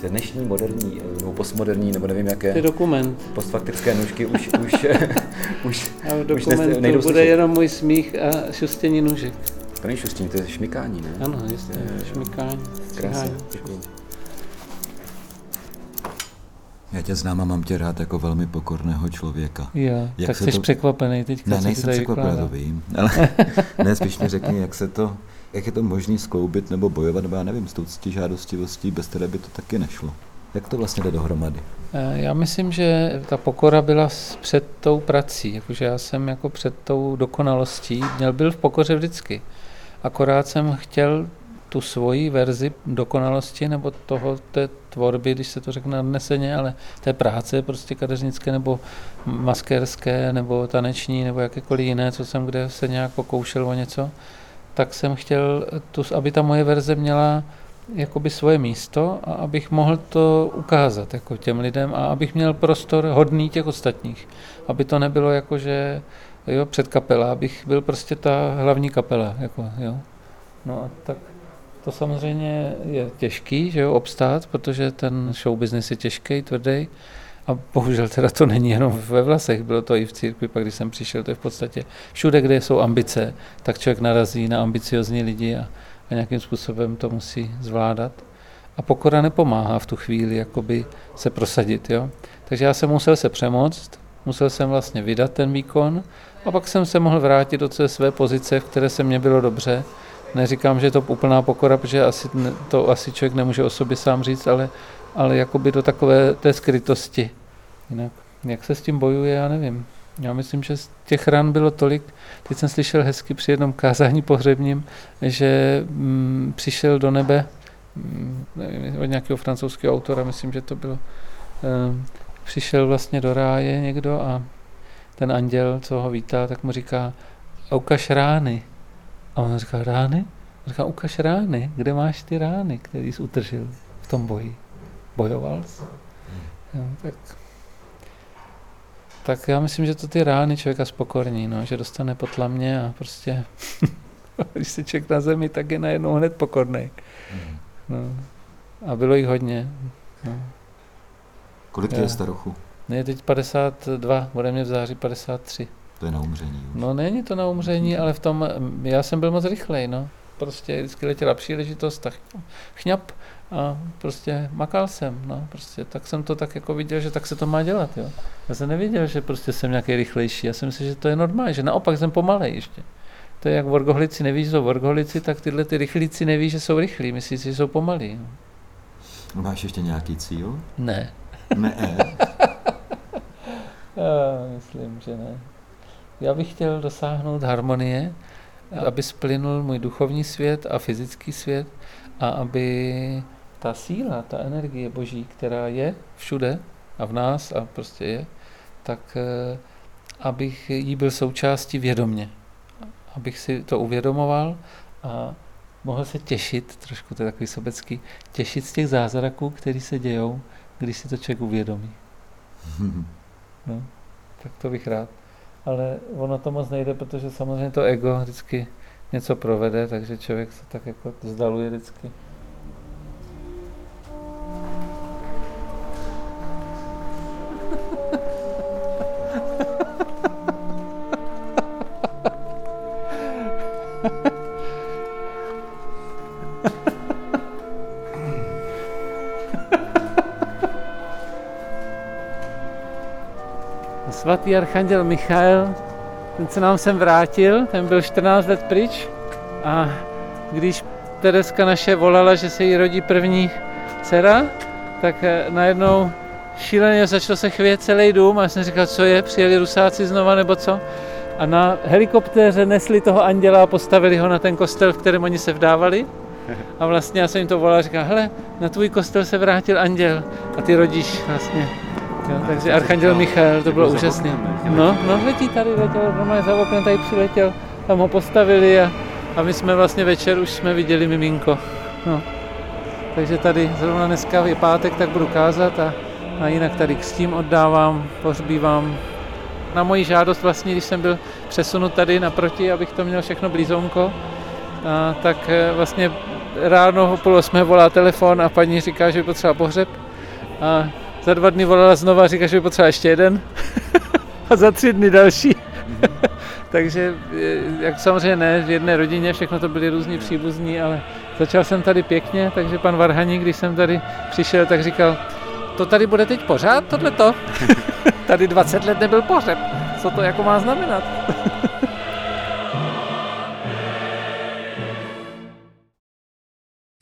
To je dnešní moderní, nebo postmoderní, nebo nevím To je jaké, dokument. postfaktické nůžky už, už, už, A v už nes- nejdou bude slyšet. jenom můj smích a šustění nůžek. To není šustění, to je šmykání, ne? Ano, jistě, jo. šmykání, Krásně, děkuji. Já tě znám a mám tě rád jako velmi pokorného člověka. Jo, Jak tak jsi to- překvapený teďka, Ne, nejsem překvapený, to vím, ale ne, spíš mi řekni, jak se to, jak je to možné skloubit nebo bojovat, nebo já nevím, s tou žádostivostí, bez které by to taky nešlo. Jak to vlastně jde dohromady? Eh, Já myslím, že ta pokora byla před tou prací, jakože já jsem jako před tou dokonalostí, měl byl v pokoře vždycky. Akorát jsem chtěl tu svoji verzi dokonalosti nebo toho té tvorby, když se to řekne nadneseně, ale té práce prostě kadeřnické nebo maskérské nebo taneční nebo jakékoliv jiné, co jsem kde se nějak pokoušel o něco, tak jsem chtěl, tu, aby ta moje verze měla jakoby svoje místo a abych mohl to ukázat jako těm lidem a abych měl prostor hodný těch ostatních. Aby to nebylo jako, že jo, před kapela, abych byl prostě ta hlavní kapela. Jako, jo. No a tak to samozřejmě je těžký, že jo, obstát, protože ten show business je těžký, tvrdý. A bohužel teda to není jenom ve vlasech, bylo to i v církvi, pak když jsem přišel, to je v podstatě všude, kde jsou ambice, tak člověk narazí na ambiciozní lidi a, a nějakým způsobem to musí zvládat. A pokora nepomáhá v tu chvíli jakoby se prosadit. Jo? Takže já jsem musel se přemoct, musel jsem vlastně vydat ten výkon a pak jsem se mohl vrátit do své pozice, v které se mně bylo dobře. Neříkám, že je to úplná pokora, protože asi, to asi člověk nemůže o sobě sám říct, ale, ale jakoby do takové té skrytosti. Jinak, jak se s tím bojuje, já nevím. Já myslím, že z těch ran bylo tolik, teď jsem slyšel hezky při jednom kázání pohřebním, že mm, přišel do nebe mm, nevím, od nějakého francouzského autora, myslím, že to bylo, um, přišel vlastně do ráje někdo a ten anděl, co ho vítá, tak mu říká, "A ukaž rány. A on říká, rány? On říká, ukaž rány, kde máš ty rány, který jsi utržil v tom boji. Bojoval jsi? Jo, tak, tak já myslím, že to ty rány člověka spokorní, no, že dostane potlamě a prostě, když se člověk na zemi, tak je najednou hned pokorný. No. A bylo jich hodně. No. Kolik je starochu? Ne, je teď 52, bude mě v září 53. To je na umření už. No není to na umření, ale v tom, já jsem byl moc rychlej, no. Prostě vždycky letěla příležitost ch- chňap a prostě makal jsem, no. Prostě tak jsem to tak jako viděl, že tak se to má dělat, jo. Já jsem nevěděl, že prostě jsem nějaký rychlejší, já jsem myslel, že to je normální, že naopak jsem pomalej ještě. To je jak worgoholici neví, že jsou worgoholici, tak tyhle ty rychlíci neví, že jsou rychlí, myslí si, že jsou pomalí. No. Máš ještě nějaký cíl? Ne. Ne. Já myslím, že ne. Já bych chtěl dosáhnout harmonie, aby splynul můj duchovní svět a fyzický svět a aby ta síla, ta energie boží, která je všude a v nás a prostě je, tak eh, abych jí byl součástí vědomně. Abych si to uvědomoval a mohl se těšit, trošku to je takový sobecký, těšit z těch zázraků, které se dějou, když si to člověk uvědomí. No, tak to bych rád. Ale ono to moc nejde, protože samozřejmě to ego vždycky něco provede, takže člověk se tak jako vzdaluje vždycky. Svatý archanděl Michael, ten se nám sem vrátil, ten byl 14 let pryč a když Tereska naše volala, že se jí rodí první dcera, tak eh, najednou šíleně začal se chvět celý dům a já jsem říkal, co je, přijeli rusáci znova nebo co? A na helikoptéře nesli toho anděla a postavili ho na ten kostel, v kterém oni se vdávali. A vlastně já jsem jim to volal a říkal, hele, na tvůj kostel se vrátil anděl a ty rodíš vlastně. Jo, takže Archanděl Michal, to bylo úžasné. No, no, letí tady, letěl, normálně za oknem tady přiletěl, tam ho postavili a, a my jsme vlastně večer už jsme viděli miminko. No. Takže tady zrovna dneska je pátek, tak budu kázat a A jinak tady k tím oddávám, pohřbívám. Na moji žádost vlastně, když jsem byl přesunut tady naproti, abych to měl všechno blízonko, a, tak eh, vlastně ráno o půl osmé volá telefon a paní říká, že potřeba pohřeb. A za dva dny volala znova a říká, že by potřeba ještě jeden. a za tři dny další. Takže jak samozřejmě ne, v jedné rodině, všechno to byly různí příbuzní, ale začal jsem tady pěkně, takže pan Varhaník, když jsem tady přišel, tak říkal, to tady bude teď pořád, tohleto? tady 20 let nebyl pohřeb. Co to jako má znamenat?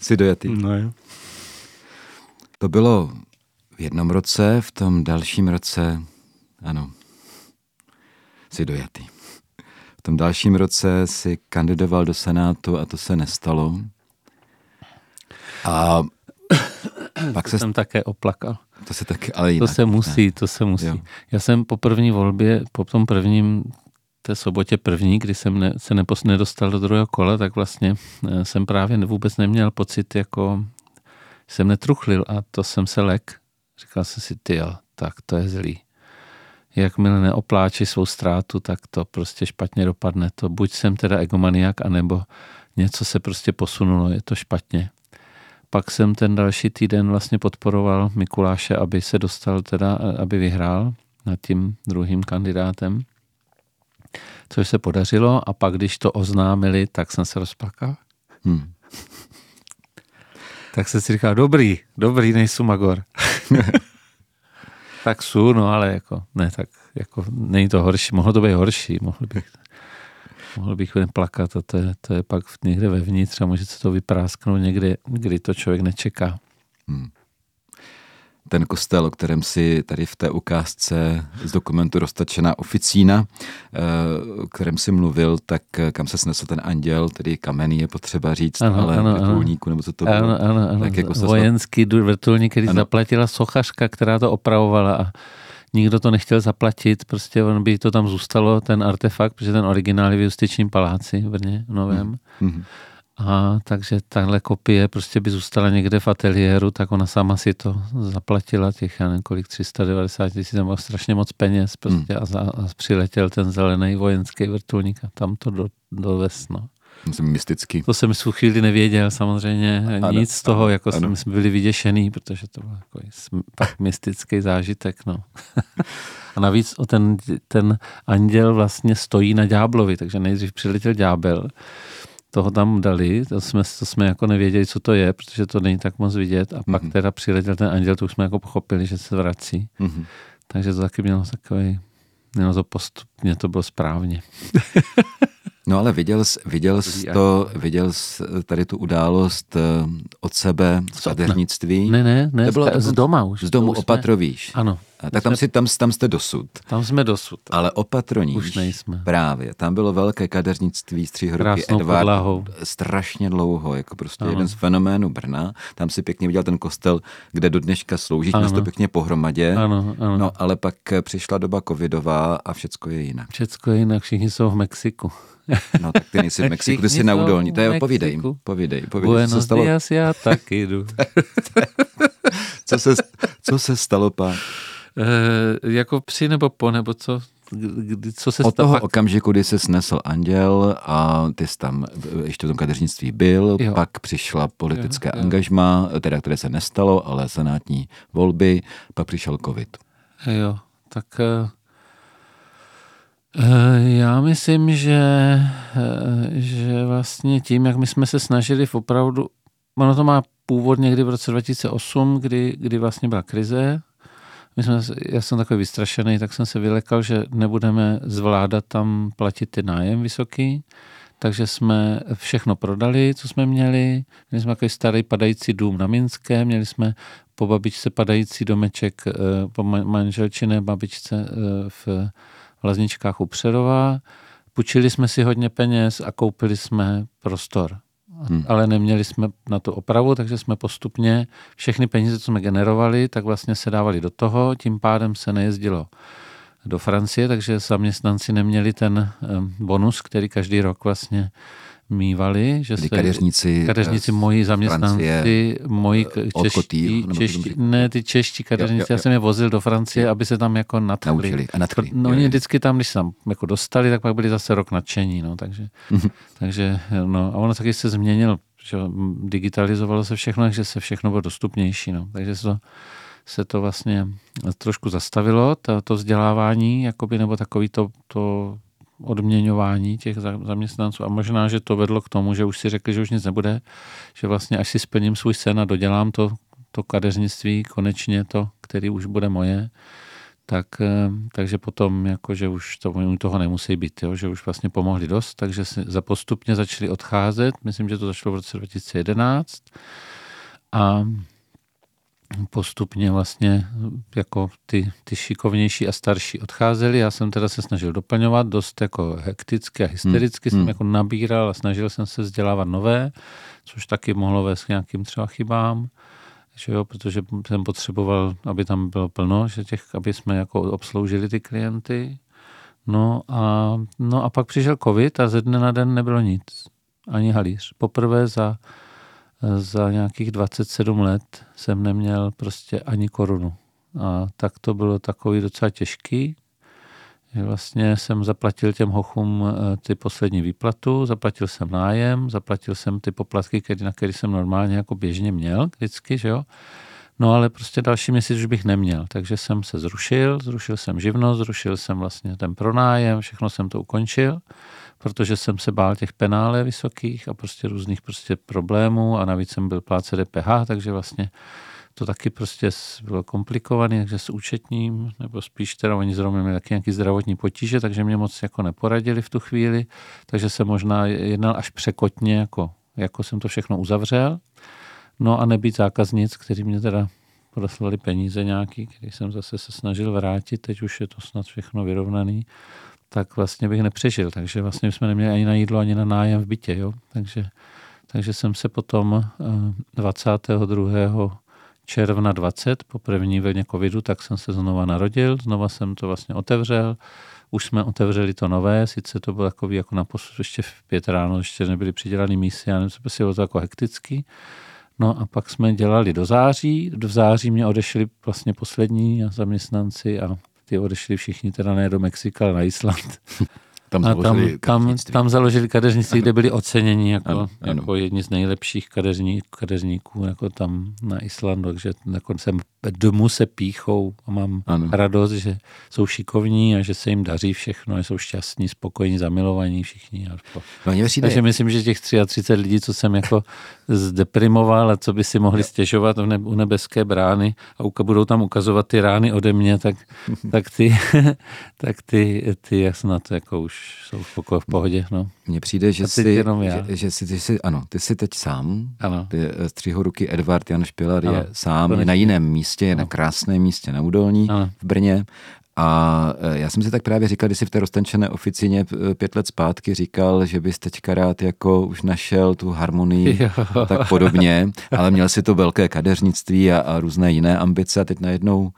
Jsi dojatý. No jo. To bylo v jednom roce, v tom dalším roce, ano, jsi dojatý. V tom dalším roce si kandidoval do Senátu a to se nestalo. A pak se... Jsem také oplakal. To se taky, ale jinak, To se musí, ne. to se musí. Jo. Já jsem po první volbě, po tom prvním té sobotě první, kdy jsem ne, se nepos, nedostal do druhého kola, tak vlastně eh, jsem právě vůbec neměl pocit, jako jsem netruchlil a to jsem se lek. Říkal jsem si, ty jo, tak to je zlý. Jakmile neopláči svou ztrátu, tak to prostě špatně dopadne. To buď jsem teda egomaniak, anebo něco se prostě posunulo, je to špatně. Pak jsem ten další týden vlastně podporoval Mikuláše, aby se dostal teda, aby vyhrál nad tím druhým kandidátem. Což se podařilo a pak, když to oznámili, tak jsem se rozplakal. Hmm. Tak jsem si říkal, dobrý, dobrý, nejsou magor. tak jsou, no ale jako, ne, tak jako, není to horší, mohlo to být horší, mohl bych, mohl bych jen plakat a to je, to je pak někde vevnitř a může se to vyprásknout někde, kdy to člověk nečeká. Hmm. Ten kostel, o kterém si tady v té ukázce z dokumentu roztačená oficína, eh, o kterém si mluvil, tak eh, kam se snesl ten anděl, tedy kamenný je potřeba říct, Ano, ale ano, vrtulníku, nebo co to bylo. Ano, ano, ano. Tak jako Vojenský du- vrtulník, který Ano. zaplatila sochařka, která to opravovala a nikdo to nechtěl zaplatit, prostě on by to tam zůstalo, ten artefakt, protože ten originál je v Justičním paláci v Brně, v Novém. Mhm. A takže tahle kopie prostě by zůstala někde v ateliéru, tak ona sama si to zaplatila, těch, já nevím kolik, 390 tisíc, nebo strašně moc peněz prostě a, za, a přiletěl ten zelený vojenský vrtulník a tam to do, dovez, no. Myslím, mystický. To jsem v chvíli nevěděl samozřejmě Ano, nic z toho, ano, jako ano. jsme byli vyděšený, protože to byl jako tak mystický zážitek, no. A navíc o ten, ten anděl vlastně stojí na ďáblovi, takže nejdřív přiletěl ďábel, toho tam dali, to jsme, to jsme jako nevěděli, co to je, protože to není tak moc vidět a pak Mhm. teda přiletěl ten anděl, to už jsme jako pochopili, že se vrací. Mhm. Takže to taky mělo takový, mělo to postupně, to bylo správně. No ale viděl jsi, viděl jsi to, viděl jsi tady tu událost eh, od sebe z kadeřnictví? Ne, ne, ne, To bylo z, z doma už. Z domu opatrovíš. Ano, A Tak tam, si, tam, tam jste dosud. tam jsme dosud. Ale opatroníš. Už nejsme. Právě. Tam bylo velké kadeřnictví stříhruky Krásnou Edvard. podlahou. Strašně dlouho, jako prostě Ano. jeden z fenoménů Brna. Tam si pěkně viděl ten kostel, kde do dneška slouží, měl to pěkně pohromadě. Ano, ano. No, ale pak přišla doba covidová a všecko je jinak. Všecko je jinak, všichni jsou v Mexiku. No, tak ty nejsi v Mexiku, ty jsi na údolní. To je, povídej, povídej, povídej. Co se stalo, já taky jdu. co se, co se stalo pak? E, jako při nebo po, nebo co? Kdy, co se Od stalo? toho pak? okamžiku, kdy se snesl anděl a ty jsi tam eh, ještě v tom kadeřnictví byl, Jo. pak přišla politické Jo, jo. angažma, teda které se nestalo, ale senátní volby, pak přišel covid. Jo, tak eh, eh, já myslím, že, eh, že vlastně tím, jak my jsme se snažili v opravdu, ono to má původ někdy v roce 2008, kdy, kdy vlastně byla krize. My jsme, já jsem takový vystrašený, tak jsem se vylekal, že nebudeme zvládat tam platit ty nájem vysoký, takže jsme všechno prodali, co jsme měli. Měli jsme takový starý padající dům na Minské, měli jsme po babičce padající domeček eh, po ma- manželčiné babičce eh, v Lazničkách u Přerova. Půjčili jsme si hodně peněz a koupili jsme prostor. Hmm. Ale neměli jsme na tu opravu, takže jsme postupně všechny peníze, co jsme generovali, tak vlastně se dávali do toho, tím pádem se nejezdilo do Francie, takže zaměstnanci neměli ten em, bonus, který každý rok vlastně mývali, že se kadeřníci, kadeřníci eh, moji z zaměstnanci, Francie, moji eh, od čeští, nebo čeští, ne, ty čeští kadeřníci, Jo, jo, já jsem je vozil do Francie, aby se tam jako nadchli. Naučili a nadchli. No Jo, oni jo. vždycky tam, když se tam jako dostali, tak pak byli zase rok nadšení, no, takže, Mhm. takže, no, a ono taky se změnil, že jo, digitalizovalo se všechno, takže se všechno bylo dostupnější, no, takže se to, se to vlastně trošku zastavilo, to, to vzdělávání, jakoby, nebo takový to, to odměňování těch za- zaměstnanců. A možná, že to vedlo k tomu, že už si řekli, že už nic nebude, že vlastně až si splním svůj sen a dodělám to, to kadeřnictví, konečně to, který už bude moje, tak, eh, takže potom jako, že už to, oni toho nemusí být, jo, že už vlastně pomohli dost, takže se za postupně začali odcházet, myslím, že to začalo v roce 2011 a postupně vlastně jako ty, ty šikovnější a starší odcházeli. Já jsem teda se snažil doplňovat dost jako hekticky a hystericky Hmm, jsem hmm. jako nabíral a snažil jsem se vzdělávat nové, což taky mohlo vést k nějakým třeba chybám, že jo, protože jsem potřeboval, aby tam bylo plno, že těch, aby jsme jako obsloužili ty klienty. No a, no a pak přišel covid a ze dne na den nebylo nic. Ani halíř. Poprvé za za nějakých 27 let jsem neměl prostě ani korunu. A tak to bylo takový docela těžký. Vlastně jsem zaplatil těm hochům eh, ty poslední výplatu, zaplatil jsem nájem, zaplatil jsem ty poplatky, který, na který jsem normálně jako běžně měl vždycky, že jo. No ale prostě další měsíc už bych neměl, takže jsem se zrušil, zrušil jsem živnost, zrušil jsem vlastně ten pronájem, všechno jsem to ukončil, protože jsem se bál těch penále vysokých a prostě různých prostě problémů a navíc jsem byl pláce DPH, takže vlastně to taky prostě bylo komplikované, takže s účetním, nebo spíš teda oni zrovna měli taky nějaký zdravotní potíže, takže mě moc jako neporadili v tu chvíli, takže jsem možná jednal až překotně, jako, jako jsem to všechno uzavřel. No a nebýt zákaznic, který mě teda poslali peníze nějaký, který jsem zase se snažil vrátit, teď už je to snad všechno vyrovnaný, tak vlastně bych nepřežil. Takže vlastně jsme neměli ani na jídlo, ani na nájem v bytě. Jo? Takže, takže jsem se potom eh, 22. června 20 po první vlně covidu, tak jsem se znova narodil, znova jsem to vlastně otevřel, už jsme otevřeli to nové, sice to bylo takový jako na pos- ještě v pět ráno, ještě nebyly přidělaný mísy, já nevím, co bylo to jako hektický. No a pak jsme dělali do září, v září mě odešli vlastně poslední zaměstnanci a ty odešli všichni teda ne do Mexika, ale na Island. Tam A tam, založili tam, tam založili kadeřnictví, kde byli oceněni jako, Ano, ano. jako jedni z nejlepších kadeřní, kadeřníků jako tam na Islandu, takže jako jsem domů se píchou a mám Ano. radost, že jsou šikovní a že se jim daří všechno, a jsou šťastní, spokojení, zamilovaní všichni. A to. No, mně přijde, Takže myslím, že těch 33 lidí, co jsem jako zdeprimoval a co by si mohli stěžovat u nebeské brány a uka- budou tam ukazovat ty rány ode mě, tak, tak ty, tak ty, ty jak snad jako už jsou v, poko- v pohodě. No. mně přijde, že jsi, jenom já. že, že jsi, ty jsi, ano, ty jsi teď sám, Ano. ty eh, střihoruky Edvard Jan Špilar je Ano, sám, je konečně. na jiném místě, je na Ano. krásném místě na Údolní Ano. v Brně. A eh, já jsem si tak právě říkal, když jsi v té roztenčené oficině eh, pět let zpátky říkal, že bys teďka rád jako už našel tu harmonii Jo. a tak podobně, ale měl si to velké kadeřnictví a, a různé jiné ambice a teď najednou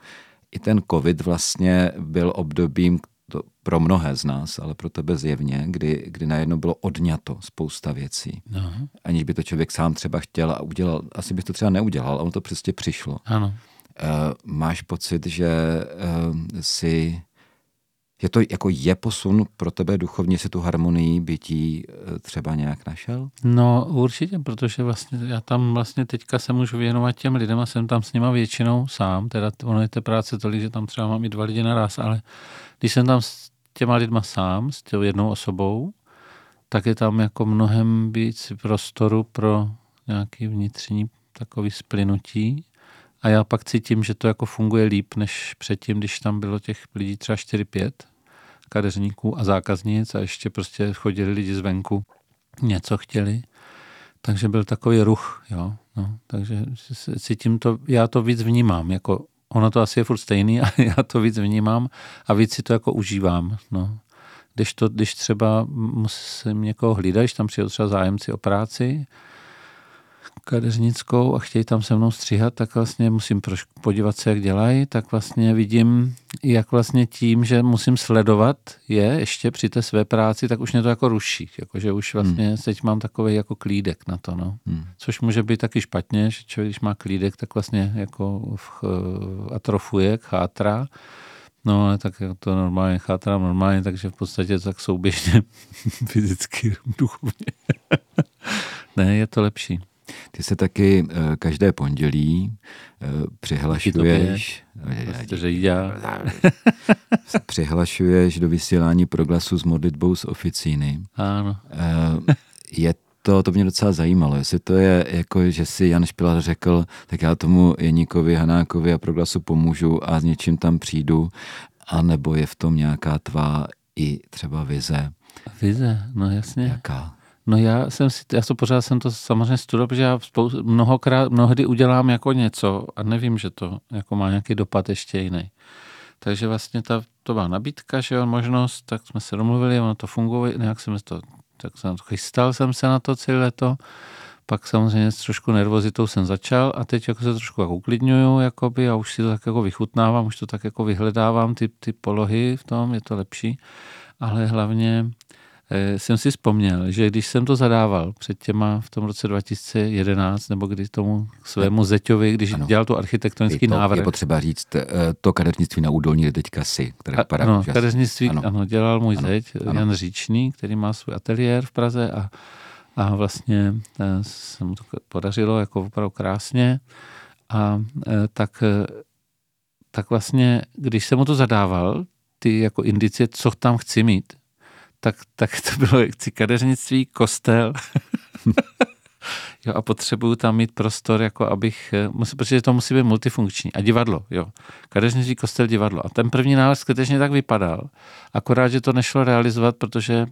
i ten covid vlastně byl obdobím to pro mnohé z nás, ale pro tebe zjevně, kdy, kdy najednou bylo odňato spousta věcí. No, Aniž by to člověk sám třeba chtěl a udělal, asi bys to třeba neudělal, ale ono to prostě přišlo. ano. Uh, máš pocit, že uh, si je to jako je posun pro tebe duchovně si tu harmonii bytí uh, třeba nějak našel? No určitě, protože vlastně já tam vlastně teďka se můžu věnovat těm lidem a jsem tam s nima většinou sám, teda ono je té práce tolik, že tam třeba mám i dva lidi naraz, ale když jsem tam s těma lidma sám, s tou jednou osobou, tak je tam jako mnohem víc prostoru pro nějaký vnitřní takový splynutí a já pak cítím, že to jako funguje líp, než předtím, když tam bylo těch lidí třeba 4-5 kadeřníků a zákaznic a ještě prostě chodili lidi zvenku, něco chtěli. Takže byl takový ruch, jo. No, takže cítím to, já to víc vnímám, jako ono to asi je furt stejný, a já to víc vnímám a víc si to jako užívám, no. Když, to, když třeba musím někoho hlídat, když tam přijde třeba zájemci o práci, kadeřnickou a chtějí tam se mnou stříhat, tak vlastně musím podívat se, jak dělají, tak vlastně vidím, jak vlastně tím, že musím sledovat je ještě při té své práci, tak už mě to jako ruší. Jakože už vlastně hmm. teď mám takový jako klídek na to, no. Hmm. Což může být taky špatně, že člověk, když má klídek, tak vlastně jako atrofuje, chátra. No, ale tak to normálně chátrám normálně, takže v podstatě tak souběžně fyzicky, duchovně. ne, je to lepší. Ty se taky eh, každé pondělí eh, přihlašuješ, přihlašuješ do vysílání proglasu s modlitbou z oficíny. Ano. Eh, je to, to mě docela zajímalo, jestli to je jako, že si Jan Špilar řekl, tak já tomu Jeníkovi, Hanákovi a proglasu pomůžu a s něčím tam přijdu, anebo je v tom nějaká tvá i třeba vize. Vize, no jasně. Jaká? No já jsem si, já to pořád jsem to samozřejmě studoval, protože já spou- mnohokrát, mnohdy udělám jako něco a nevím, že to jako má nějaký dopad ještě jiný. Takže vlastně ta, to byla nabídka, že jo, možnost, tak jsme se domluvili, ono to funguje, nějak jsem to, tak jsem to chystal jsem se na to celé leto, pak samozřejmě s trošku nervozitou jsem začal a teď jako se trošku jako uklidňuju jakoby, a už si to tak jako vychutnávám, už to tak jako vyhledávám, ty, ty polohy v tom, je to lepší, ale hlavně jsem si vzpomněl, že když jsem to zadával před těma v tom roce 2011, nebo kdy tomu svému zeťovi, když ano. dělal tu architektonický to, návrh. Je potřeba říct, eh, to kadeřnictví na údolní je teďka si, které vypadá Ano, kadeřnictví, ano. ano, dělal můj ano. zeď, ano. Jan Říčný, který má svůj ateliér v Praze a, a vlastně eh, se mu to podařilo jako opravdu krásně a tak, tak vlastně, když jsem mu to zadával, ty jako indicie, co tam chci mít, tak, tak to bylo chci kadeřnictví, kostel. jo, a potřebuju tam mít prostor, jako abych, eh, musí, protože to musí být multifunkční. A divadlo, jo. Kadeřnictví, kostel, divadlo. A ten první návrh skutečně tak vypadal. Akorát, že to nešlo realizovat, protože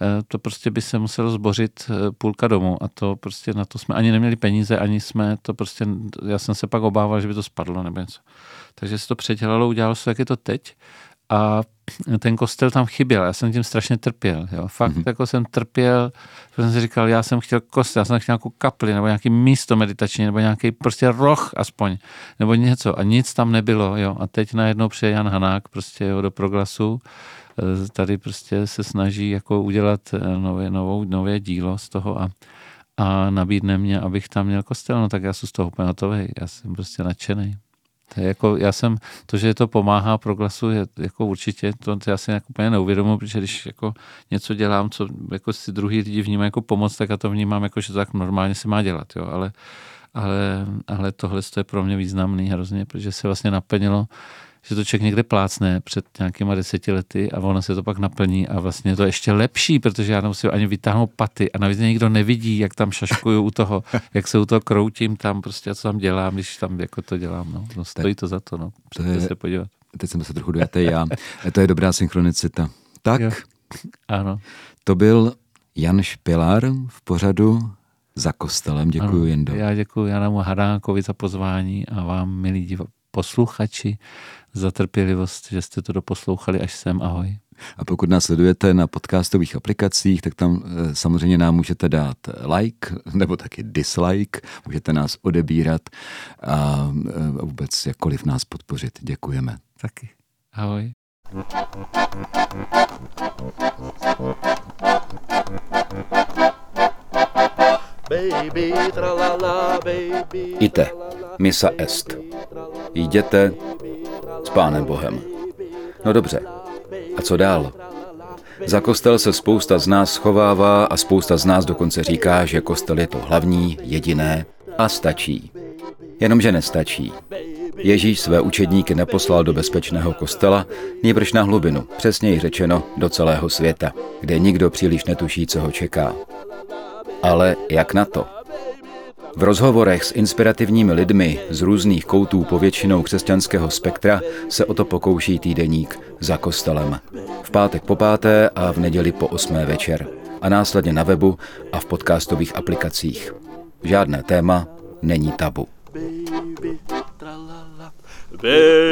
eh, to prostě by se muselo zbořit eh, půlka domu a to prostě na to jsme ani neměli peníze, ani jsme to prostě, já jsem se pak obával, že by to spadlo nebo něco. Takže se to předělalo, udělalo se, jak je to teď a ten kostel tam chyběl, já jsem tím strašně trpěl, jo. fakt mm-hmm. jako jsem trpěl, protože jsem si říkal, já jsem chtěl kostel, já jsem chtěl nějakou kapli, nebo nějaký místo meditační, nebo nějaký prostě roh aspoň, nebo něco a nic tam nebylo, jo. a teď najednou přijde Jan Hanák prostě jo, do proglasu, e, tady prostě se snaží jako udělat e, nové, novou, nové dílo z toho a, a nabídne mě, abych tam měl kostel, no tak já jsem z toho úplně hotový, já jsem prostě nadšený. To je jako, já jsem, to, že to pomáhá pro glasu, je jako určitě, to, to já si jako úplně neuvědomuji, protože když jako něco dělám, co jako si druhý lidi vnímají jako pomoc, tak já to vnímám jako, že tak normálně se má dělat, jo, ale, ale, ale tohle je pro mě významný hrozně, protože se vlastně naplnilo že to člověk někde plácne před nějakýma deseti lety a ono se to pak naplní a vlastně je to ještě lepší, protože já nemusím ani vytáhnout paty a navíc někdo nevidí, jak tam šaškuju u toho, jak se u toho kroutím tam prostě, co tam dělám, když tam jako to dělám, no. no stojí to za to, no. To je, se podívat. Teď jsem se trochu dojatý já. To je dobrá synchronicita. Tak, jo. ano. To byl Jan Špilar v pořadu za kostelem. Děkuji, Jendo. Já děkuji Janamu Hadánkovi za pozvání a vám, milí divo, posluchači, za trpělivost, že jste to doposlouchali až sem. Ahoj. A pokud nás sledujete na podcastových aplikacích, tak tam eh, samozřejmě nám můžete dát like nebo taky dislike, můžete nás odebírat a eh, vůbec jakkoliv nás podpořit. Děkujeme. Taky. Ahoj. Baby, tralala, baby, Ite, misa est. Jděte s Pánem Bohem. No dobře, a co dál? Za kostel se spousta z nás schovává a spousta z nás dokonce říká, že kostel je to hlavní, jediné a stačí. Jenomže nestačí. Ježíš své učedníky neposlal do bezpečného kostela, nýbrž na hlubinu, přesněji řečeno do celého světa, kde nikdo příliš netuší, co ho čeká. Ale jak na to? V rozhovorech s inspirativními lidmi z různých koutů povětšinou křesťanského spektra se o to pokouší týdeník za kostelem. V pátek po páté a v neděli po osmé večer. A následně na webu a v podcastových aplikacích. Žádné téma není tabu. Baby, baby.